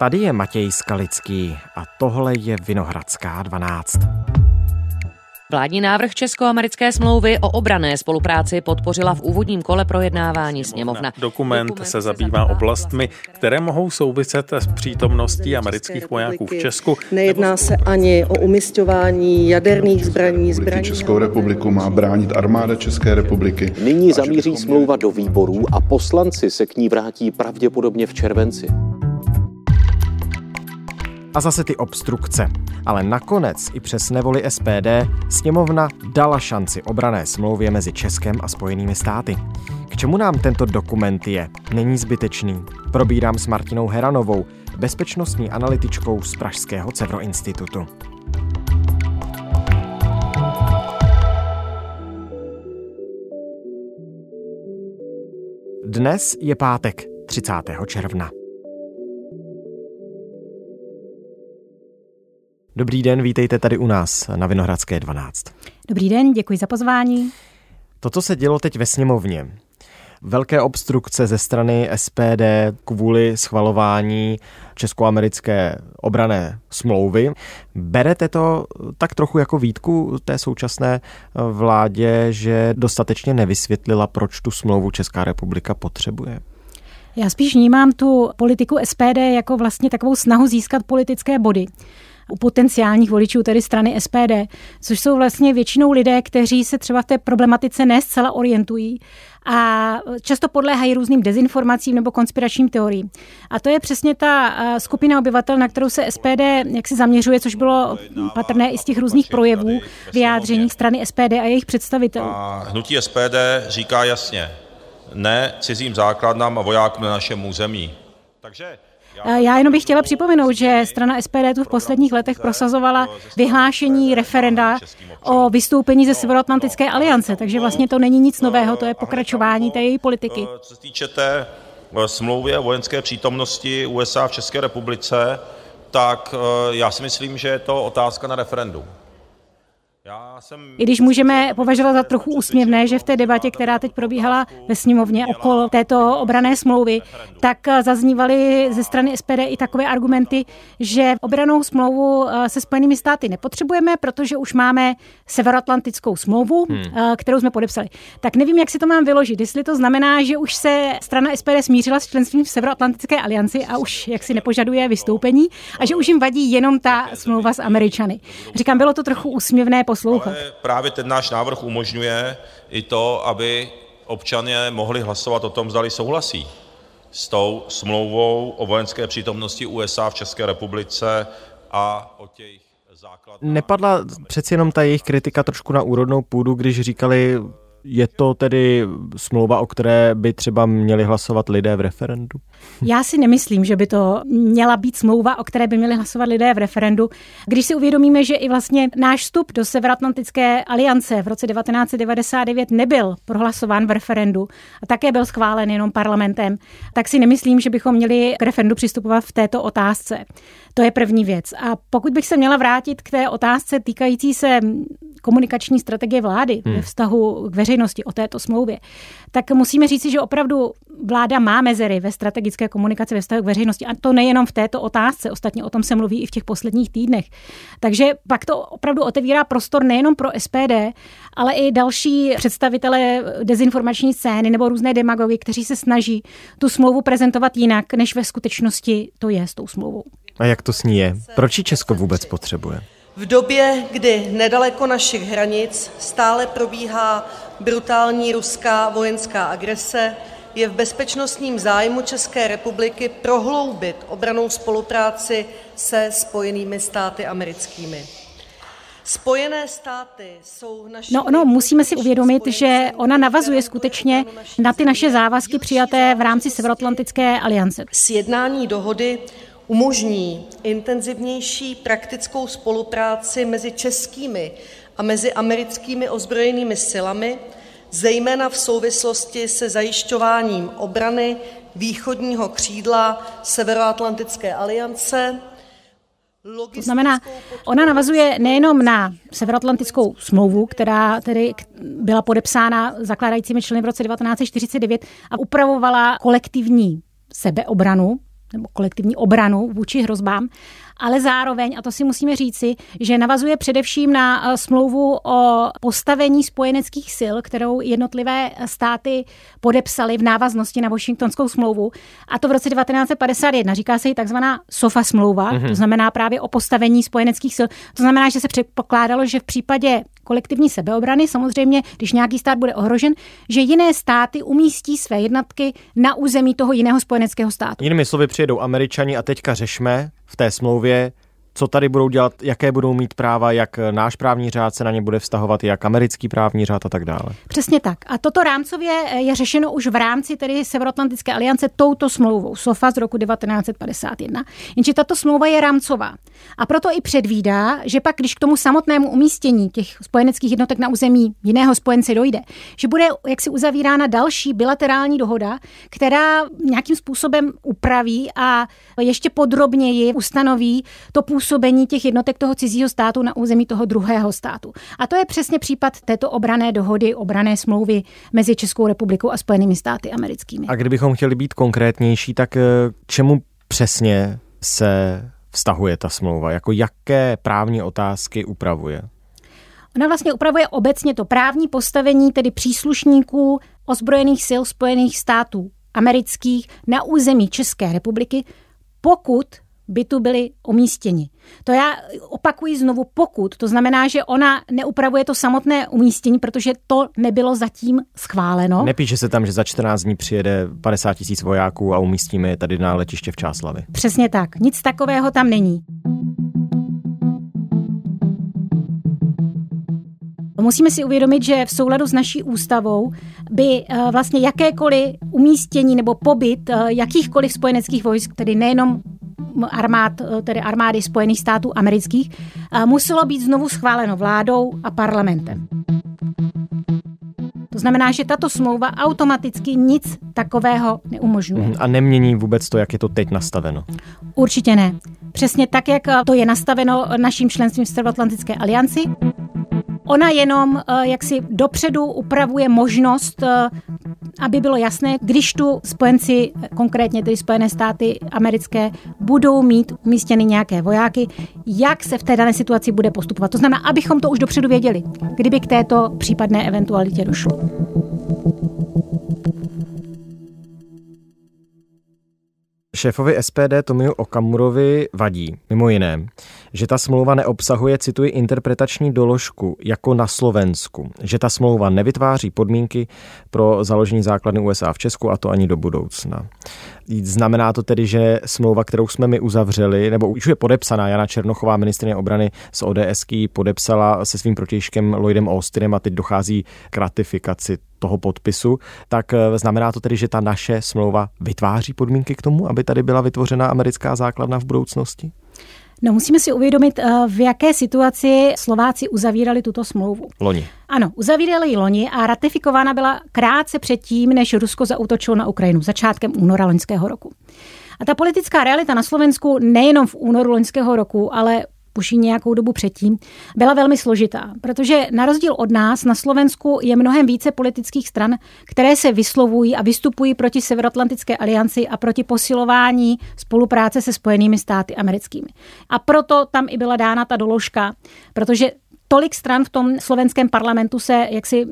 Tady je Matěj Skalický a tohle je Vinohradská 12. Vládní návrh česko-americké smlouvy o obrané spolupráci podpořila v úvodním kole projednávání sněmovna. Dokument, Dokument se zabývá oblastmi, které mohou souviset s přítomností amerických vojáků v Česku. Nejedná se ani o umistování jaderných zbraní. zbraní Českou republiku má bránit armáda České republiky. Nyní zamíří smlouva do výborů a poslanci se k ní vrátí pravděpodobně v červenci. A zase ty obstrukce. Ale nakonec i přes nevoli SPD sněmovna dala šanci obrané smlouvě mezi Českem a Spojenými státy. K čemu nám tento dokument je? Není zbytečný. Probírám s Martinou Heranovou, bezpečnostní analytičkou z Pražského Cevro institutu. Dnes je pátek 30. června. Dobrý den, vítejte tady u nás na Vinohradské 12. Dobrý den, děkuji za pozvání. To, co se dělo teď ve sněmovně, velké obstrukce ze strany SPD kvůli schvalování českoamerické obrané smlouvy. Berete to tak trochu jako výtku té současné vládě, že dostatečně nevysvětlila, proč tu smlouvu Česká republika potřebuje? Já spíš vnímám tu politiku SPD jako vlastně takovou snahu získat politické body u potenciálních voličů, tedy strany SPD, což jsou vlastně většinou lidé, kteří se třeba v té problematice ne zcela orientují a často podléhají různým dezinformacím nebo konspiračním teoriím. A to je přesně ta skupina obyvatel, na kterou se SPD jak se zaměřuje, což bylo patrné i z těch různých projevů, vyjádření strany SPD a jejich představitelů. A hnutí SPD říká jasně, ne cizím základnám a vojákům na našem území. Takže já jenom bych chtěla připomenout, že strana SPD tu v posledních letech prosazovala vyhlášení referenda o vystoupení ze Severoatlantické aliance, takže vlastně to není nic nového, to je pokračování té její politiky. Co se týče té eh, smlouvy o vojenské přítomnosti USA v České republice, tak eh, já si myslím, že je to otázka na referendum. I když můžeme považovat za trochu úsměvné, že v té debatě, která teď probíhala ve sněmovně okolo této obrané smlouvy, tak zaznívaly ze strany SPD i takové argumenty, že obranou smlouvu eh, se Spojenými státy nepotřebujeme, protože už máme Severoatlantickou smlouvu, hmm. Eh, kterou jsme podepsali. Tak nevím, jak si to mám vyložit. Jestli to znamená, že už se strana SPD smířila s členstvím v Severoatlantické alianci a už jak si nepožaduje vystoupení a že už jim vadí jenom ta smlouva s Američany. Říkám, bylo to trochu úsměvné. Ale právě ten náš návrh umožňuje i to, aby občané mohli hlasovat o tom, zdali souhlasí s tou smlouvou o vojenské přítomnosti USA v České republice a o těch. Nepadla přeci jenom ta jejich kritika trošku na úrodnou půdu, když říkali, je to tedy smlouva, o které by třeba měli hlasovat lidé v referendu? Já si nemyslím, že by to měla být smlouva, o které by měli hlasovat lidé v referendu. Když si uvědomíme, že i vlastně náš vstup do Severoatlantické aliance v roce 1999 nebyl prohlasován v referendu a také byl schválen jenom parlamentem, tak si nemyslím, že bychom měli k referendu přistupovat v této otázce. To je první věc. A pokud bych se měla vrátit k té otázce týkající se komunikační strategie vlády hmm. ve vztahu k veřejnosti o této smlouvě, tak musíme říci, že opravdu vláda má mezery ve strategické komunikaci ve vztahu k veřejnosti. A to nejenom v této otázce, ostatně o tom se mluví i v těch posledních týdnech. Takže pak to opravdu otevírá prostor nejenom pro SPD, ale i další představitelé dezinformační scény nebo různé demagogy, kteří se snaží tu smlouvu prezentovat jinak, než ve skutečnosti to je s tou smlouvou. A jak to s ní je? Proč ji Česko vůbec potřebuje? V době, kdy nedaleko našich hranic stále probíhá brutální ruská vojenská agrese, je v bezpečnostním zájmu České republiky prohloubit obranou spolupráci se Spojenými státy americkými. Spojené státy jsou naši... No, no, musíme si uvědomit, že ona navazuje skutečně na ty naše závazky přijaté v rámci Severoatlantické aliance. Sjednání dohody umožní intenzivnější praktickou spolupráci mezi českými a mezi americkými ozbrojenými silami, zejména v souvislosti se zajišťováním obrany východního křídla Severoatlantické aliance, to znamená, ona navazuje nejenom na Severoatlantickou smlouvu, která tedy byla podepsána zakládajícími členy v roce 1949 a upravovala kolektivní sebeobranu nebo kolektivní obranu vůči hrozbám, ale zároveň, a to si musíme říci, že navazuje především na eh, smlouvu o postavení spojeneckých sil, kterou jednotlivé státy podepsaly v návaznosti na Washingtonskou smlouvu. A to v roce 1951. Říká se i takzvaná SOFA smlouva, mm-hmm. to znamená právě o postavení spojeneckých sil. To znamená, že se předpokládalo, že v případě kolektivní sebeobrany, samozřejmě, když nějaký stát bude ohrožen, že jiné státy umístí své jednotky na území toho jiného spojeneckého státu. Jinými slovy přijedou američani a teďka řešme v té smlouvě, co tady budou dělat, jaké budou mít práva, jak náš právní řád se na ně bude vztahovat, jak americký právní řád a tak dále. Přesně tak. A toto rámcově je řešeno už v rámci tedy Severoatlantické aliance touto smlouvou SOFA z roku 1951. Jenže tato smlouva je rámcová. A proto i předvídá, že pak, když k tomu samotnému umístění těch spojeneckých jednotek na území jiného spojence dojde, že bude jaksi uzavírána další bilaterální dohoda, která nějakým způsobem upraví a ještě podrobněji ustanoví to působení těch jednotek toho cizího státu na území toho druhého státu. A to je přesně případ této obrané dohody, obrané smlouvy mezi Českou republikou a Spojenými státy americkými. A kdybychom chtěli být konkrétnější, tak eh, čemu přesně se vztahuje ta smlouva? Jako jaké právní otázky upravuje? Ona vlastně upravuje obecně to právní postavení, tedy příslušníků ozbrojených sil Spojených států amerických na území České republiky, pokud by tu byli umístěni. To já opakuji znovu pokud, to znamená, že ona neupravuje to samotné umístění, protože to nebylo zatím schváleno. Nepíše se tam, že za 14 dní přijede 50 tisíc vojáků a umístíme je tady na letiště v Čáslavi. Přesně tak, nic takového tam není. Musíme si uvědomit, že v souladu s naší ústavou by eh, vlastně jakékoliv umístění nebo pobyt eh, jakýchkoliv spojeneckých vojsk, tedy nejenom armád, eh, tedy armády Spojených států amerických, muselo být znovu schváleno vládou a parlamentem. To znamená, že tato smlouva automaticky nic takového neumožňuje. Mhm, a nemění vůbec to, jak je to teď nastaveno? Určitě ne. Přesně tak, jak to je nastaveno naším členstvím v Severoatlantické alianci. Ona jenom eh, jak si dopředu upravuje možnost, eh, aby bylo jasné, když tu spojenci, konkrétně tedy Spojené státy americké, budou mít umístěny nějaké vojáky, jak se v té dané situaci bude postupovat. To znamená, abychom to už dopředu věděli, kdyby k této případné eventualitě došlo. Šéfovi SPD Tomiu Okamurovi vadí, mimo jiné, že ta smlouva neobsahuje, cituji, interpretační doložku jako na Slovensku, že ta smlouva nevytváří podmínky pro založení základny USA v Česku a to ani do budoucna. Znamená to tedy, že smlouva, kterou jsme my uzavřeli, nebo už je podepsaná, Jana Černochová, ministrině obrany z ODS, podepsala se svým protějškem Lloydem Austinem a teď dochází k ratifikaci toho podpisu, tak eh, znamená to tedy, že ta naše smlouva vytváří podmínky k tomu, aby tady byla vytvořena americká základna v budoucnosti? No musíme si uvědomit, eh, v jaké situaci Slováci uzavírali tuto smlouvu. Loni. Ano, uzavírali ji loni a ratifikována byla krátce předtím, než Rusko zautočilo na Ukrajinu, začátkem února loňského roku. A ta politická realita na Slovensku nejenom v únoru loňského roku, ale už nějakou dobu předtím, byla velmi složitá, protože na rozdíl od nás na Slovensku je mnohem více politických stran, které se vyslovují a vystupují proti Severoatlantické alianci a proti posilování spolupráce se Spojenými státy americkými. A proto tam i byla dána ta doložka, protože tolik stran v tom slovenském parlamentu se jaksi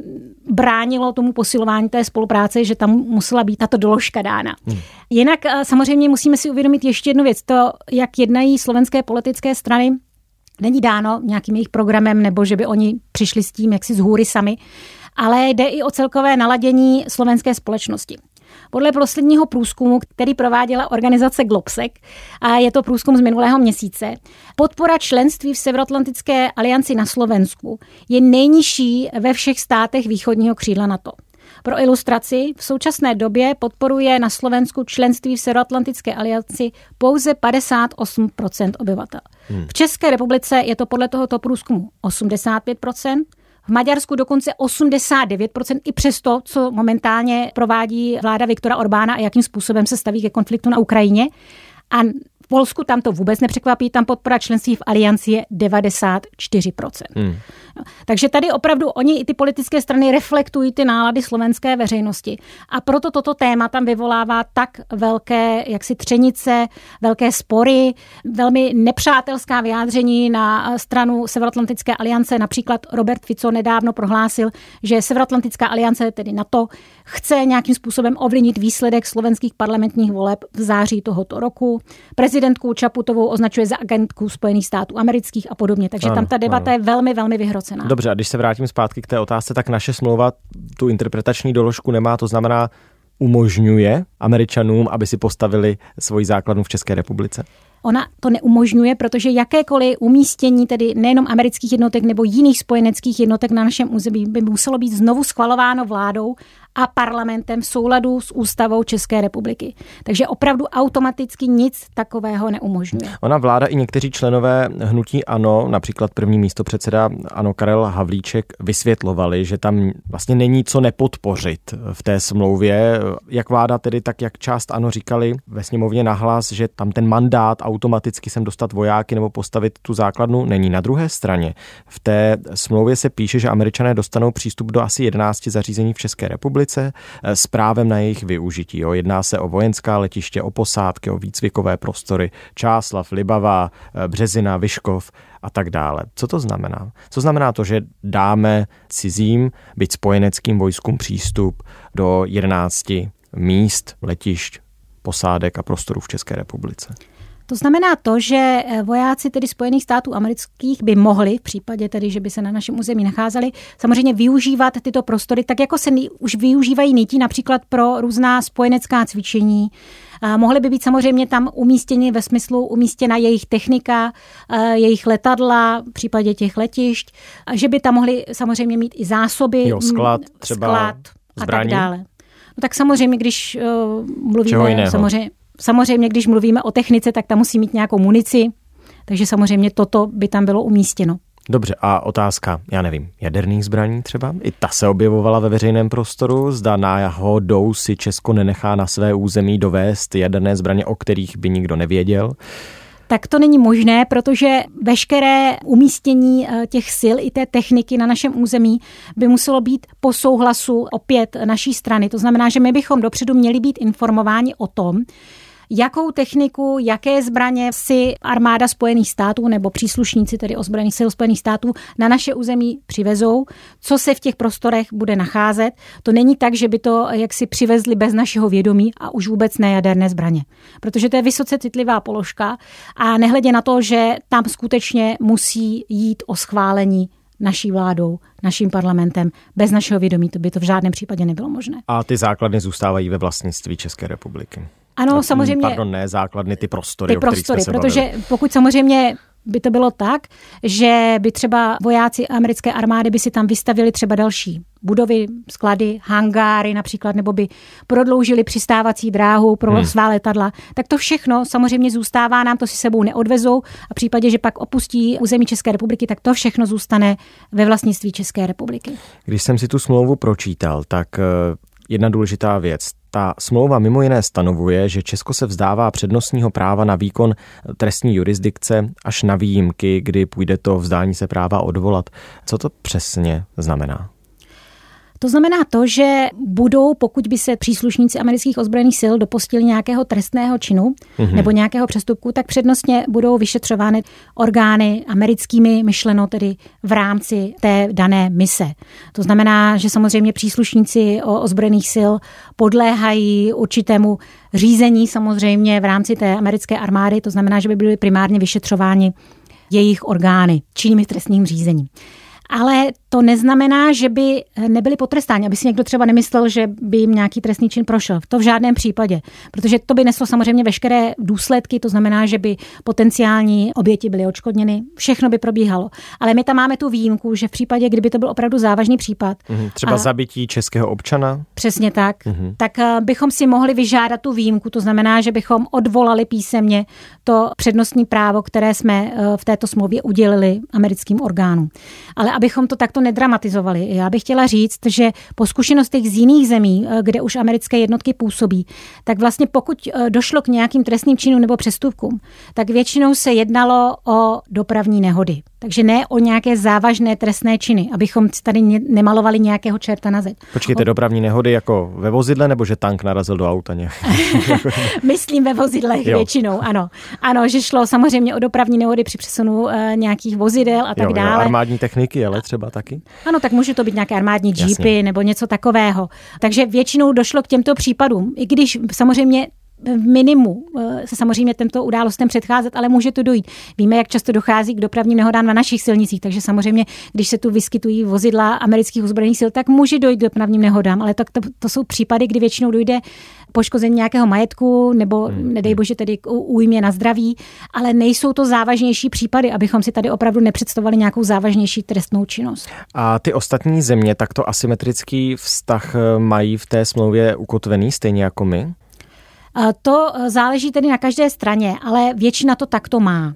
bránilo tomu posilování té spolupráce, že tam musela být tato doložka dána. Hmm. Jinak eh, samozřejmě musíme si uvědomit ještě jednu věc, to, jak jednají slovenské politické strany, není dáno nějakým jejich programem, nebo že by oni přišli s tím, jak si z hůry sami, ale jde i o celkové naladění slovenské společnosti. Podle posledního průzkumu, který prováděla organizace Globsec, a je to průzkum z minulého měsíce, podpora členství v Severoatlantické alianci na Slovensku je nejnižší ve všech státech východního křídla NATO. Pro ilustraci, v současné době podporuje na Slovensku členství v Severoatlantické alianci pouze 58% obyvatel. Hmm. V České republice je to podle tohoto průzkumu 85%, v Maďarsku dokonce 89%, i přesto, co momentálně provádí vláda Viktora Orbána a jakým způsobem se staví ke konfliktu na Ukrajině. A v Polsku tam to vůbec nepřekvapí, tam podpora členství v alianci je 94%. Hmm. Takže tady opravdu oni i ty politické strany reflektují ty nálady slovenské veřejnosti. A proto toto téma tam vyvolává tak velké jaksi třenice, velké spory, velmi nepřátelská vyjádření na stranu Severoatlantické aliance. Například Robert Fico nedávno prohlásil, že Severoatlantická aliance, tedy NATO, chce nějakým způsobem ovlivnit výsledek slovenských parlamentních voleb v září tohoto roku. Prezidentku Čaputovou označuje za agentku Spojených států amerických a podobně. Takže ano, tam ta debata ano. je velmi, velmi vyhrocená. Dobře, a když se vrátím zpátky k té otázce, tak naše smlouva tu interpretační doložku nemá, to znamená, umožňuje Američanům, aby si postavili svoji základnu v České republice? Ona to neumožňuje, protože jakékoliv umístění, tedy nejenom amerických jednotek nebo jiných spojeneckých jednotek na našem území, by muselo být znovu schvalováno vládou a parlamentem v souladu s ústavou České republiky. Takže opravdu automaticky nic takového neumožňuje. Ona vláda i někteří členové hnutí ANO, například první místo předseda ANO Karel Havlíček, vysvětlovali, že tam vlastně není co nepodpořit v té smlouvě. Jak vláda tedy, tak jak část ANO říkali ve sněmovně nahlas, že tam ten mandát automaticky sem dostat vojáky nebo postavit tu základnu není. Na druhé straně v té smlouvě se píše, že američané dostanou přístup do asi 11 zařízení v České republice republice eh, s právem na jejich využití. Jo. Jedná se o vojenská letiště, o posádky, o výcvikové prostory, Čáslav, Libavá, eh, Březina, Vyškov a tak dále. Co to znamená? Co znamená to, že dáme cizím, byť spojeneckým vojskům přístup do 11 míst, letišť, posádek a prostorů v České republice? To znamená to, že eh, vojáci tedy Spojených států amerických by mohli, v případě tedy, že by se na našem území nacházeli, samozřejmě využívat tyto prostory, tak jako se už využívají nítí například pro různá spojenecká cvičení. Mohly by být samozřejmě tam umístěni ve smyslu umístěna jejich technika, eh, jejich letadla, v případě těch letišť, že by tam mohli samozřejmě mít i zásoby, jo, sklad, třeba sklad a tak dále. No tak samozřejmě, když uh, mluvíme samozřejmě Samozřejmě, když mluvíme o technice, tak tam musí mít nějakou munici, takže samozřejmě toto by tam bylo umístěno. Dobře, a otázka, já nevím, jaderných zbraní třeba? I ta se objevovala ve veřejném prostoru. Zda náhodou si Česko nenechá na své území dovést jaderné zbraně, o kterých by nikdo nevěděl tak to není možné, protože veškeré umístění eh, těch sil i té techniky na našem území by muselo být po souhlasu opět naší strany. To znamená, že my bychom dopředu měli být informováni o tom, jakou techniku, jaké zbraně si armáda Spojených států nebo příslušníci tedy ozbrojených sil Spojených států na naše území přivezou, co se v těch prostorech bude nacházet. To není tak, že by to jaksi přivezli bez našeho vědomí a už vůbec ne jaderné zbraně. Protože to je vysoce citlivá položka a nehledě na to, že tam skutečně musí jít o schválení naší vládou, naším parlamentem. Bez našeho vědomí to by to v žádném případě nebylo možné. A ty základny zůstávají ve vlastnictví České republiky. Ano, no, samozřejmě. Pardon, ne základny, ty prostory, ty prostory, se protože bavili. pokud samozřejmě by to bylo tak, že by třeba vojáci americké armády by si tam vystavili třeba další budovy, sklady, hangáry například, nebo by prodloužili přistávací dráhu pro hmm. svá letadla, tak to všechno samozřejmě zůstává, nám to si sebou neodvezou a v případě, že pak opustí území České republiky, tak to všechno zůstane ve vlastnictví České republiky. Když jsem si tu smlouvu pročítal, tak eh, jedna důležitá věc. Ta smlouva mimo jiné stanovuje, že Česko se vzdává přednostního práva na výkon trestní jurisdikce až na výjimky, kdy půjde to vzdání se práva odvolat. Co to přesně znamená? To znamená to, že budou, pokud by se příslušníci amerických ozbrojených sil dopustili nějakého trestného činu mm-hmm. nebo nějakého přestupku, tak přednostně budou vyšetřovány orgány americkými, myšleno tedy v rámci té dané mise. To znamená, že samozřejmě příslušníci ozbrojených sil podléhají určitému řízení samozřejmě v rámci té americké armády, to znamená, že by byly primárně vyšetřováni jejich orgány činnými trestním řízením ale to neznamená, že by nebyli potrestáni, aby si někdo třeba nemyslel, že by jim nějaký trestný čin prošel. To v žádném případě, protože to by neslo samozřejmě veškeré důsledky, to znamená, že by potenciální oběti byly odškodněny, všechno by probíhalo. Ale my tam máme tu výjimku, že v případě, kdyby to byl opravdu závažný případ. Mhm, třeba a, zabití českého občana? Přesně tak. Mm-hmm. Tak eh, bychom si mohli vyžádat tu výjimku, to znamená, že bychom odvolali písemně to přednostní právo, které jsme eh, v této smlouvě udělili americkým orgánům. Ale abychom to takto nedramatizovali. Já bych chtěla říct, že po zkušenostech z jiných zemí, eh, kde už americké jednotky působí, tak vlastně pokud eh, došlo k nějakým trestným činům nebo přestupkům, tak většinou se jednalo o dopravní nehody. Takže ne o nějaké závažné trestné činy, abychom tady nemalovali nějakého čerta na zeď. Počkejte, dopravní nehody jako ve vozidle, nebo že tank narazil do auta nějak? Myslím ve vozidlech jo. většinou, ano. Ano, že šlo samozřejmě o dopravní nehody při přesunu uh, nějakých vozidel a tak jo, dále. Jo, armádní techniky, ale třeba taky? Ano, tak může to být nějaké armádní jeepy Jasně. nebo něco takového. Takže většinou došlo k těmto případům, i když samozřejmě v minimu eh, se samozřejmě tento událostem předcházet, ale může to dojít. Víme, jak často dochází k dopravním nehodám na našich silnicích, takže samozřejmě, když se tu vyskytují vozidla amerických ozbrojených sil, tak může dojít k dopravním nehodám, ale to, to, to jsou případy, kdy většinou dojde poškození nějakého majetku nebo hmm. nedej bože tedy k újmě na zdraví, ale nejsou to závažnější případy, abychom si tady opravdu nepředstavovali nějakou závažnější trestnou činnost. A ty ostatní země takto asymetrický vztah eh, mají v té smlouvě ukotvený stejně jako my? To eh, záleží tedy na každé straně, ale většina to takto má.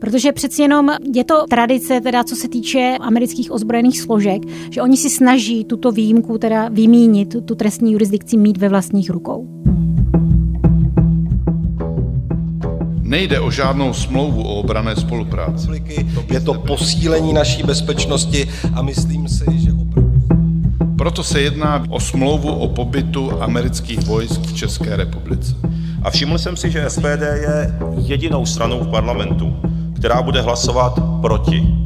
Protože přeci jenom je to tradice, teda co se týče amerických ozbrojených složek, že oni si snaží tuto výjimku teda vymínit, tu trestní jurisdikci mít ve vlastních rukou. Nejde o žádnou smlouvu o obrané spolupráci. Je to posílení naší bezpečnosti a myslím si, že opravdu... Proto se jedná o smlouvu o pobytu amerických vojsk v České republice. A všiml jsem si, že SPD je jedinou stranou v parlamentu, která bude hlasovat proti.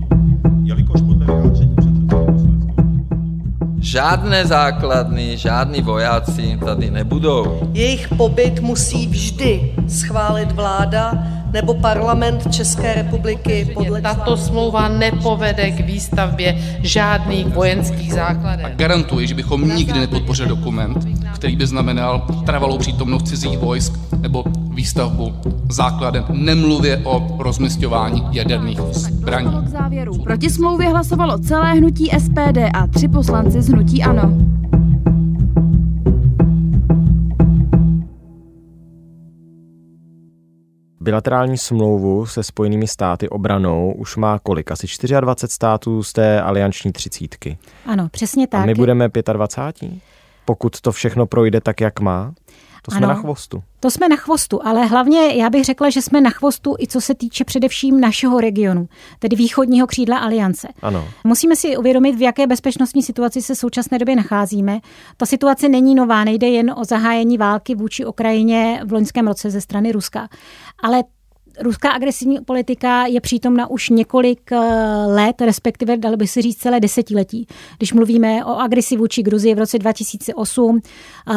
Žádné základny, žádní vojáci tady nebudou. Jejich pobyt musí vždy schválit vláda nebo parlament České republiky podle Tato smlouva nepovede k výstavbě žádných vojenských základů. A garantuji, že bychom nikdy nepodpořili dokument, který by znamenal trvalou přítomnost cizích vojsk nebo výstavbu základen, nemluvě o rozmistování jaderných zbraní. Proti smlouvě hlasovalo celé hnutí SPD a tři poslanci z hnutí ANO. bilaterální smlouvu se spojenými státy obranou už má kolik? Asi 24 států z té alianční třicítky. Ano, přesně tak. A my budeme 25? Pokud to všechno projde tak, jak má? To jsme ano, na chvostu. To jsme na chvostu, ale hlavně já bych řekla, že jsme na chvostu i co se týče především našeho regionu, tedy východního křídla aliance. Ano. Musíme si uvědomit, v jaké bezpečnostní situaci se v současné době nacházíme. Ta situace není nová, nejde jen o zahájení války vůči Ukrajině v loňském roce ze strany Ruska, ale ruská agresivní politika je přítomna už několik eh, let, respektive dalo by se říct celé desetiletí. Když mluvíme o agresi vůči Gruzii v roce 2008,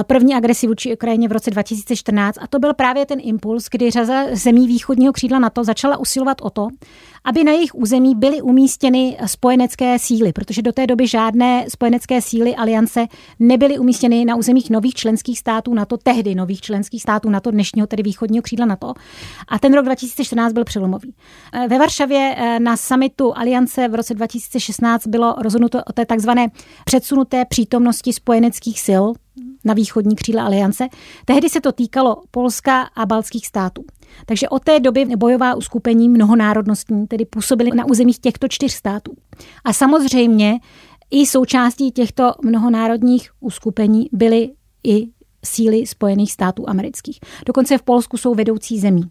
první agresi vůči Ukrajině v roce 2014 a to byl právě ten impuls, kdy řada zemí východního křídla NATO začala usilovat o to, aby na jejich území byly umístěny spojenecké síly, protože do té doby žádné spojenecké síly aliance nebyly umístěny na územích nových členských států NATO, tehdy nových členských států NATO, dnešního tedy východního křídla NATO. A ten rok 2014 byl přelomový. Eh, ve Varšavě eh, na samitu aliance v roce 2016 bylo rozhodnuto o té takzvané předsunuté přítomnosti spojeneckých sil na východní křídle aliance. Tehdy se to týkalo Polska a baltských států. Takže od té doby bojová uskupení mnohonárodnostní tedy působily na územích těchto čtyř států. A samozřejmě i součástí těchto mnohonárodních uskupení byly i síly Spojených států amerických. Dokonce v Polsku jsou vedoucí zemí.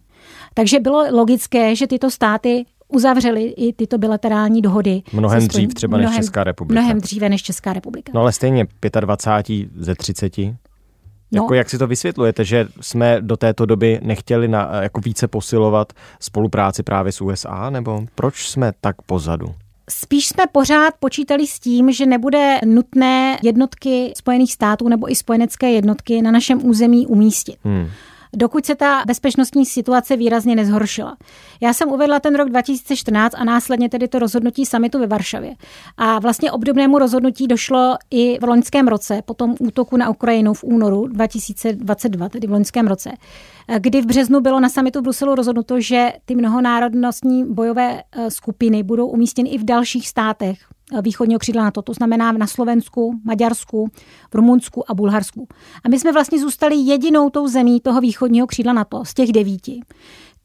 Takže bylo logické, že tyto státy uzavřeli i tyto bilaterální dohody. Mnohem dřív třeba mnohem, než Česká republika. Mnohem dříve než Česká republika. No ale stejně 25 ze 30. No. Jako jak si to vysvětlujete, že jsme do této doby nechtěli na, jako více posilovat spolupráci právě s USA, nebo proč jsme tak pozadu? Spíš jsme pořád počítali s tím, že nebude nutné jednotky Spojených států nebo i spojenecké jednotky na našem území umístit. Hmm dokud se ta bezpečnostní situace výrazně nezhoršila. Já jsem uvedla ten rok 2014 a následně tedy to rozhodnutí samitu ve Varšavě. A vlastně obdobnému rozhodnutí došlo i v loňském roce, po tom útoku na Ukrajinu v únoru 2022, tedy v loňském roce, kdy v březnu bylo na samitu v Bruselu rozhodnuto, že ty mnohonárodnostní bojové eh, skupiny budou umístěny i v dalších státech východního křídla NATO, to znamená na Slovensku, Maďarsku, v Rumunsku a Bulharsku. A my jsme vlastně zůstali jedinou tou zemí toho východního křídla NATO z těch devíti,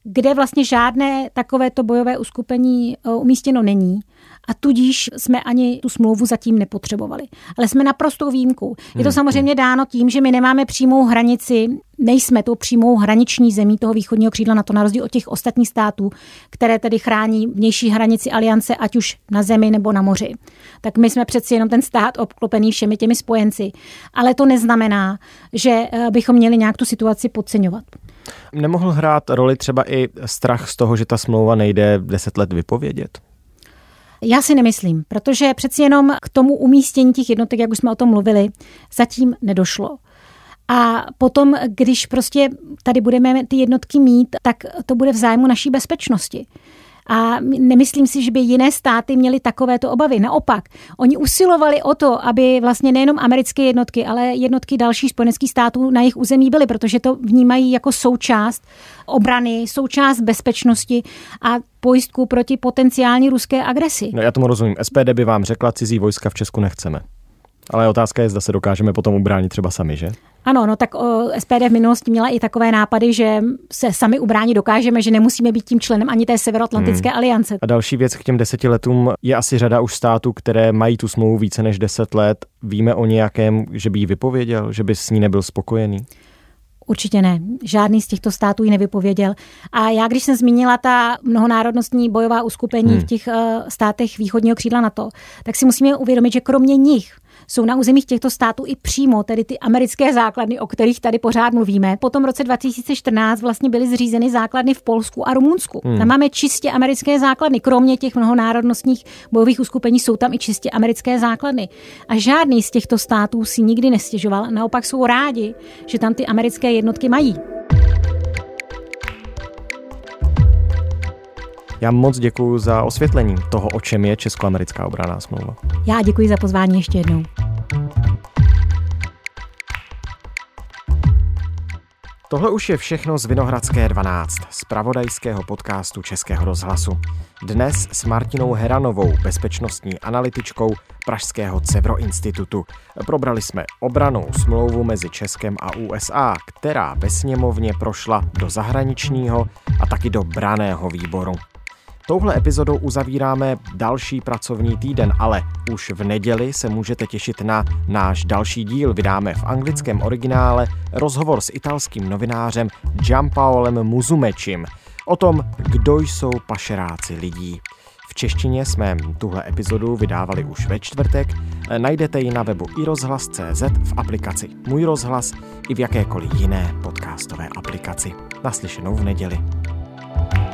kde vlastně žádné takovéto bojové uskupení eh, umístěno není a tudíž jsme ani tu smlouvu zatím nepotřebovali. Ale jsme naprostou výjimkou. Je to Hmm. samozřejmě dáno tím, že my nemáme přímou hranici, nejsme tou přímou hraniční zemí toho východního křídla na to, na rozdíl od těch ostatních států, které tedy chrání vnější hranici aliance, ať už na zemi nebo na moři. Tak my jsme přeci jenom ten stát obklopený všemi těmi spojenci. Ale to neznamená, že eh, bychom měli nějak tu situaci podceňovat. Nemohl hrát roli třeba i strach z toho, že ta smlouva nejde deset let vypovědět? Já si nemyslím, protože přeci jenom k tomu umístění těch jednotek, jak už jsme o tom mluvili, zatím nedošlo. A potom, když prostě tady budeme ty jednotky mít, tak to bude v zájmu naší bezpečnosti. A nemyslím si, že by jiné státy měly takovéto obavy. Naopak, oni usilovali o to, aby vlastně nejenom americké jednotky, ale jednotky dalších spojeneckých států na jejich území byly, protože to vnímají jako součást obrany, součást bezpečnosti a pojistku proti potenciální ruské agresi. No já tomu rozumím. SPD by vám řekla, cizí vojska v Česku nechceme. Ale otázka je, zda se dokážeme potom ubránit třeba sami, že? Ano, no tak o, SPD v minulosti měla i takové nápady, že se sami ubránit dokážeme, že nemusíme být tím členem ani té Severoatlantické Hmm. aliance. A další věc k těm deseti letům je asi řada už států, které mají tu smlouvu více než deset let. Víme o nějakém, že by ji vypověděl, že by s ní nebyl spokojený? Určitě ne. Žádný z těchto států ji nevypověděl. A já, když jsem zmínila ta mnohonárodnostní bojová uskupení Hmm. v těch uh, státech východního křídla NATO, tak si musíme uvědomit, že kromě nich jsou na územích těchto států i přímo tedy ty americké základny, o kterých tady pořád mluvíme. Po tom roce 2014 vlastně byly zřízeny základny v Polsku a Rumunsku. Hmm. Tam máme čistě americké základny. Kromě těch mnohonárodnostních bojových uskupení jsou tam i čistě americké základny. A žádný z těchto států si nikdy nestěžoval. Naopak jsou rádi, že tam ty americké jednotky mají. Já moc děkuji za osvětlení toho, o čem je Česko-americká obraná smlouva. Já děkuji za pozvání ještě jednou. Tohle už je všechno z Vinohradské 12, z pravodajského podcastu Českého rozhlasu. Dnes s Martinou Heranovou, bezpečnostní analytičkou Pražského Cevro institutu. Probrali jsme obranou smlouvu mezi Českem a USA, která ve sněmovně prošla do zahraničního a taky do braného výboru. Touhle epizodou uzavíráme další pracovní týden, ale už v neděli se můžete těšit na náš další díl. Vydáme v anglickém originále rozhovor s italským novinářem Giampaolem Muzumečim o tom, kdo jsou pašeráci lidí. V češtině jsme tuhle epizodu vydávali už ve čtvrtek. Najdete ji na webu iRozhlas.cz v aplikaci Můj rozhlas i v jakékoliv jiné podcastové aplikaci. Naslyšenou v neděli. thank you